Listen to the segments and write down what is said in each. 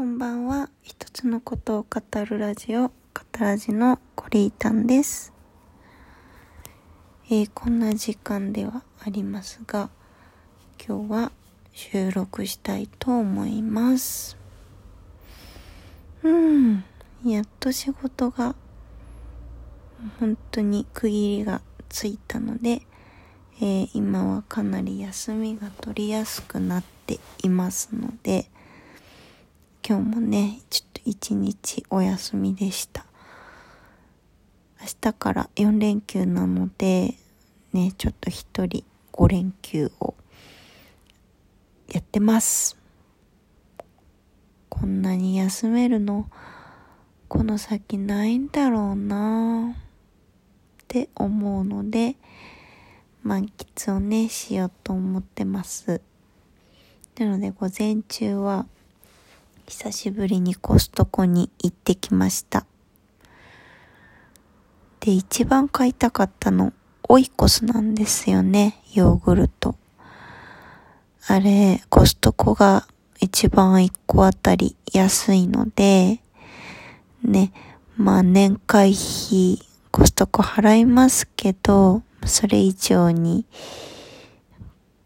こんばんは。一つのことを語るラジオ、語ラジのコリータンです。えー、こんな時間ではありますが、今日は収録したいと思います。うん、やっと仕事が本当に区切りがついたので、えー、今はかなり休みが取りやすくなっていますので、今日もね、ちょっと一日お休みでした。明日から4連休なので、ね、ちょっと一人5連休をやってます。こんなに休めるの、この先ないんだろうなって思うので、満喫をね、しようと思ってます。なので、午前中は、久しぶりにコストコに行ってきました。で、一番買いたかったの、オイコスなんですよね、ヨーグルト。あれ、コストコが一番一個あたり安いので、ね、まあ年会費、コストコ払いますけど、それ以上に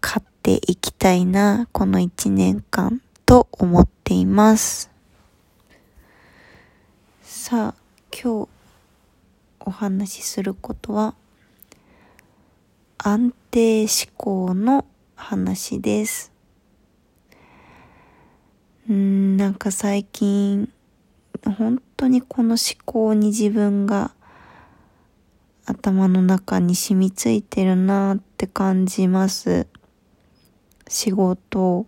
買っていきたいな、この一年間と思っています。さあ、今日お話しすることは、安定思考の話です。うん、なんか最近、本当にこの思考に自分が頭の中に染みついてるなって感じます。仕事、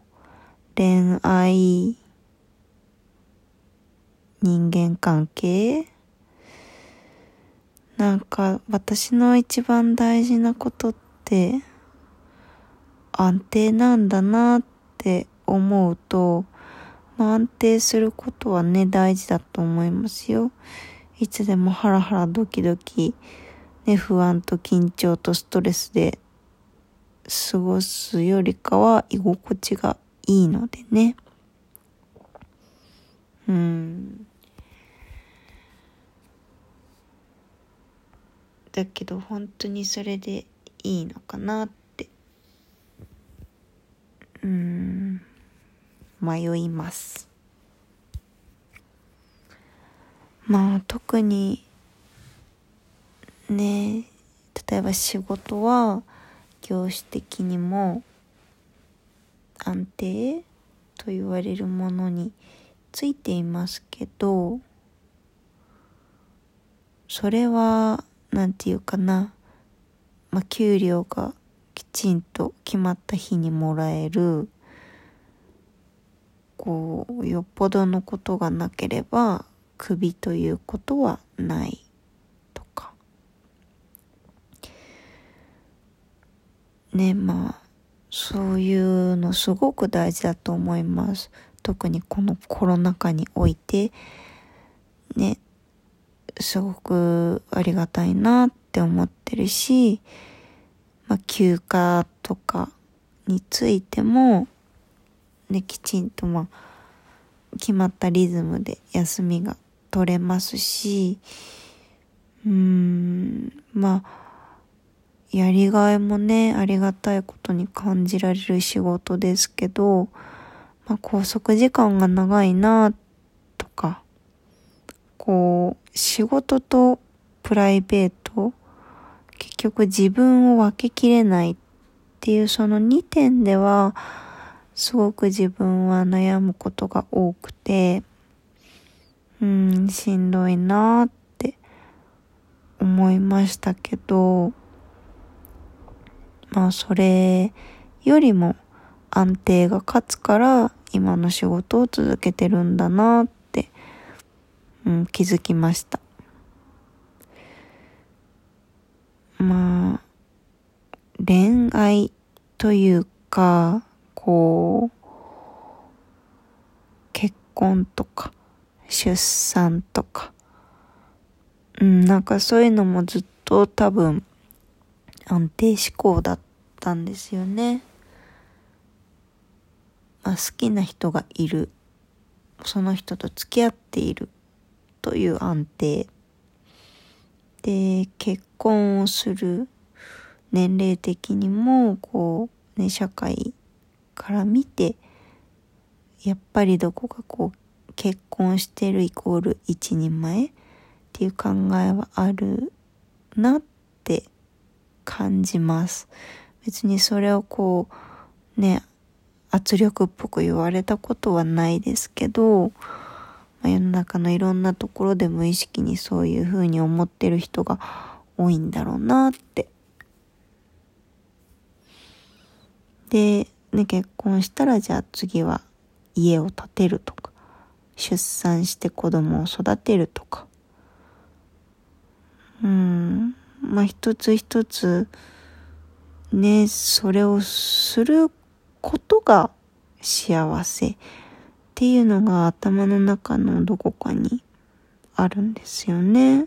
恋愛、人間関係？なんか私の一番大事なことって安定なんだなって思うと、まあ、安定することはね大事だと思いますよ。いつでもハラハラドキドキね、不安と緊張とストレスで過ごすよりかは居心地がいいのでね。うん。だけど本当にそれでいいのかなって。うん。迷います。まあ特にね例えば仕事は業種的にも安定と言われるものについていますけどそれは何て言うかなまあ給料がきちんと決まった日にもらえるこうよっぽどのことがなければクビということはないとか。ね、まあ、そういうのすごく大事だと思います。特にこのコロナ禍において、ね、すごくありがたいなって思ってるし、まあ、休暇とかについても、ね、きちんとまあ、決まったリズムで休みが取れますし、うーん、まあ、やりがいもね、ありがたいことに感じられる仕事ですけど、まあ、拘束時間が長いなとか、こう、仕事とプライベート、結局自分を分けきれないっていうその2点では、すごく自分は悩むことが多くて、うん、しんどいなって思いましたけど、まあそれよりも安定が勝つから今の仕事を続けてるんだなって、うん、気づきました。まあ、恋愛というか、こう、結婚とか、出産とか、うん、なんかそういうのもずっと多分安定志向だったんですよね。まあ、好きな人がいる。その人と付き合っているという安定で結婚をする年齢的にもこうね社会から見てやっぱりどこかこう結婚してるイコール一人前っていう考えはあるなって感じます。別にそれをこうね圧力っぽく言われたことはないですけど、まあ、世の中のいろんなところで無意識にそういうふうに思ってる人が多いんだろうなってで、ね、結婚したらじゃあ次は家を建てるとか、出産して子供を育てるとか。うん。まあ一つ一つ、ね、それをすることが幸せっていうのが頭の中のどこかにあるんですよね。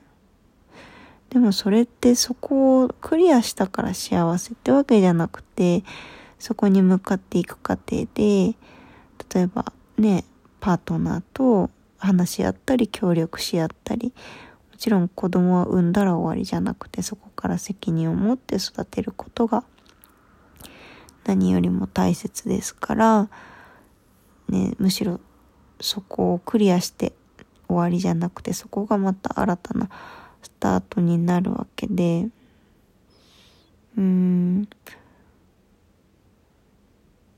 でもそれってそこをクリアしたから幸せってわけじゃなくて、そこに向かっていく過程で、例えばね、パートナーと話し合ったり協力し合ったり、ちろん子供は産んだら終わりじゃなくて、そこから責任を持って育てることが何よりも大切ですから、ね、むしろそこをクリアして終わりじゃなくて、そこがまた新たなスタートになるわけで、うーん、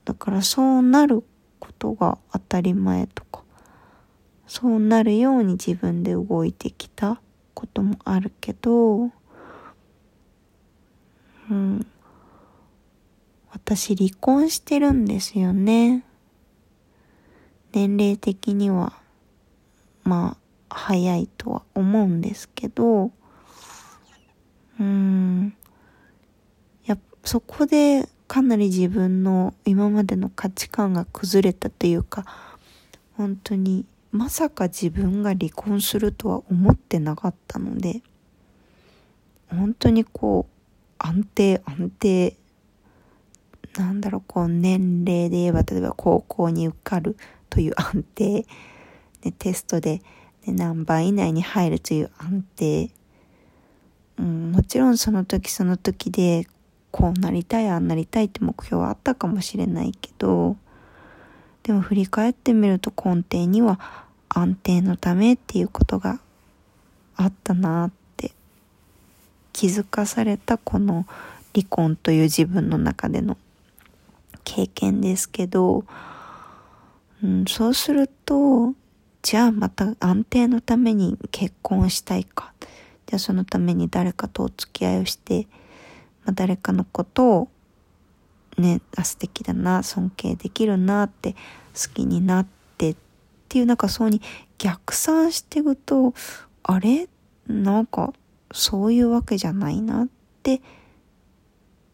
だからそうなることが当たり前とか、そうなるように自分で動いてきたこともあるけど、うん。私離婚してるんですよね。年齢的には、まあ、早いとは思うんですけど、うん。やそこでかなり自分の今までの価値観が崩れたというか本当にまさか自分が離婚するとは思ってなかったので本当にこう安定安定なんだろうこう年齢で言えば例えば高校に受かるという安定でテストで、ね、何番以内に入るという安定、うん、もちろんその時その時でこうなりたいああなりたいって目標はあったかもしれないけどでも振り返ってみると根底には安定のためっていうことがあったなって気づかされたこの離婚という自分の中での経験ですけど、うん、そうするとじゃあまた安定のために結婚したいか。じゃあそのために誰かとお付き合いをしてまあ、誰かのことをね、あ、素敵だな、尊敬できるなって好きになってっていうなんかそうに逆算していくと、あれ？なんかそういうわけじゃないなって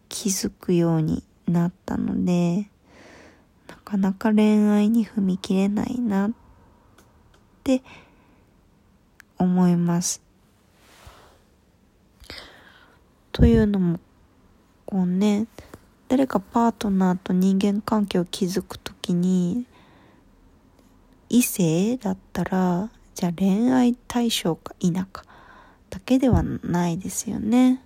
気づくようになったので、なかなか恋愛に踏み切れないなって思います。というのもこうね誰かパートナーと人間関係を築くときに異性だったらじゃあ恋愛対象か否かだけではないですよね。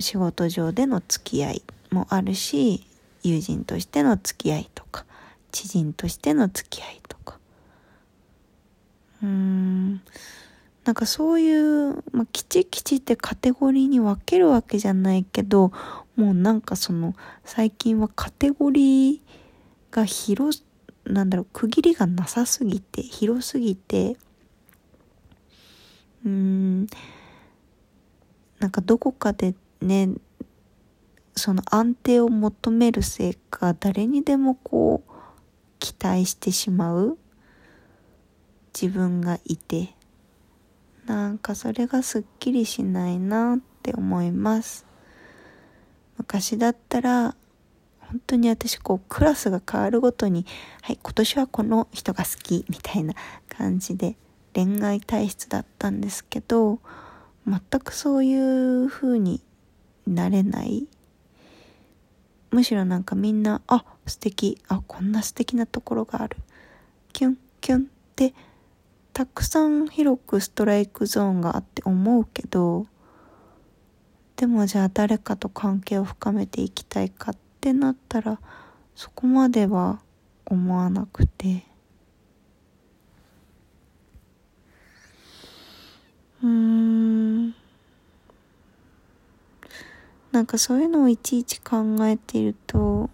仕事上での付き合いもあるし友人としての付き合いとか知人としての付き合いとか。うーん。なんかそういう、まあ、きちきちってカテゴリーに分けるわけじゃないけど、もうなんかその、最近はカテゴリーが広、なんだろう、区切りがなさすぎて、広すぎて、うーん、なんかどこかでね、その安定を求めるせいか、誰にでもこう、期待してしまう自分がいて、なんかそれがすっきりしないなって思います。昔だったら本当に私こうクラスが変わるごとにはい今年はこの人が好きみたいな感じで恋愛体質だったんですけど全くそういう風になれない。むしろなんかみんなあ素敵あこんな素敵なところがある。キュンキュンってたくさん広くストライクゾーンがあって思うけどでもじゃあ誰かと関係を深めていきたいかってなったらそこまでは思わなくて。うん。なんかそういうのをいちいち考えていると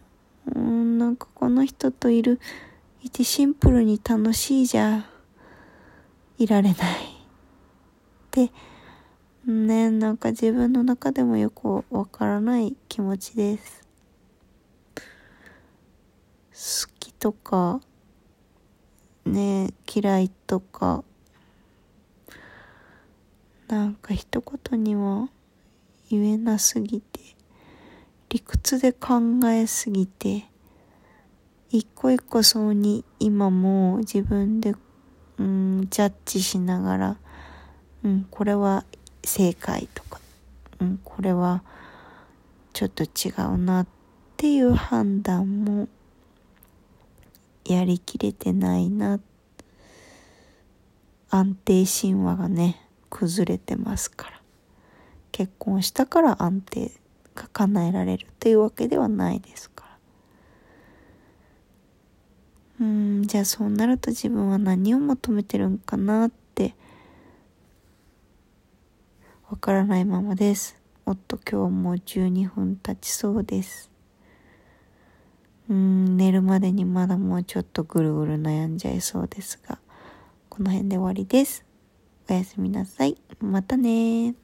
うんなんかこの人といるいてシンプルに楽しいじゃん。いられない。でねなんか自分の中でもよくわからない気持ちです。好きとかね嫌いとかなんか一言には言えなすぎて理屈で考えすぎて一個一個そうに今も自分で、うん、ジャッジしながら、うん、これは正解とか、うん、これはちょっと違うなっていう判断もやりきれてないな安定神話がね崩れてますから。結婚したから安定が叶えられるというわけではないですからうんじゃあそうなると自分は何を求めてるんかなってわからないままです。おっと今日も12分経ちそうです。うん寝るまでにまだもうちょっとぐるぐる悩んじゃいそうですがこの辺で終わりです。おやすみなさい。またね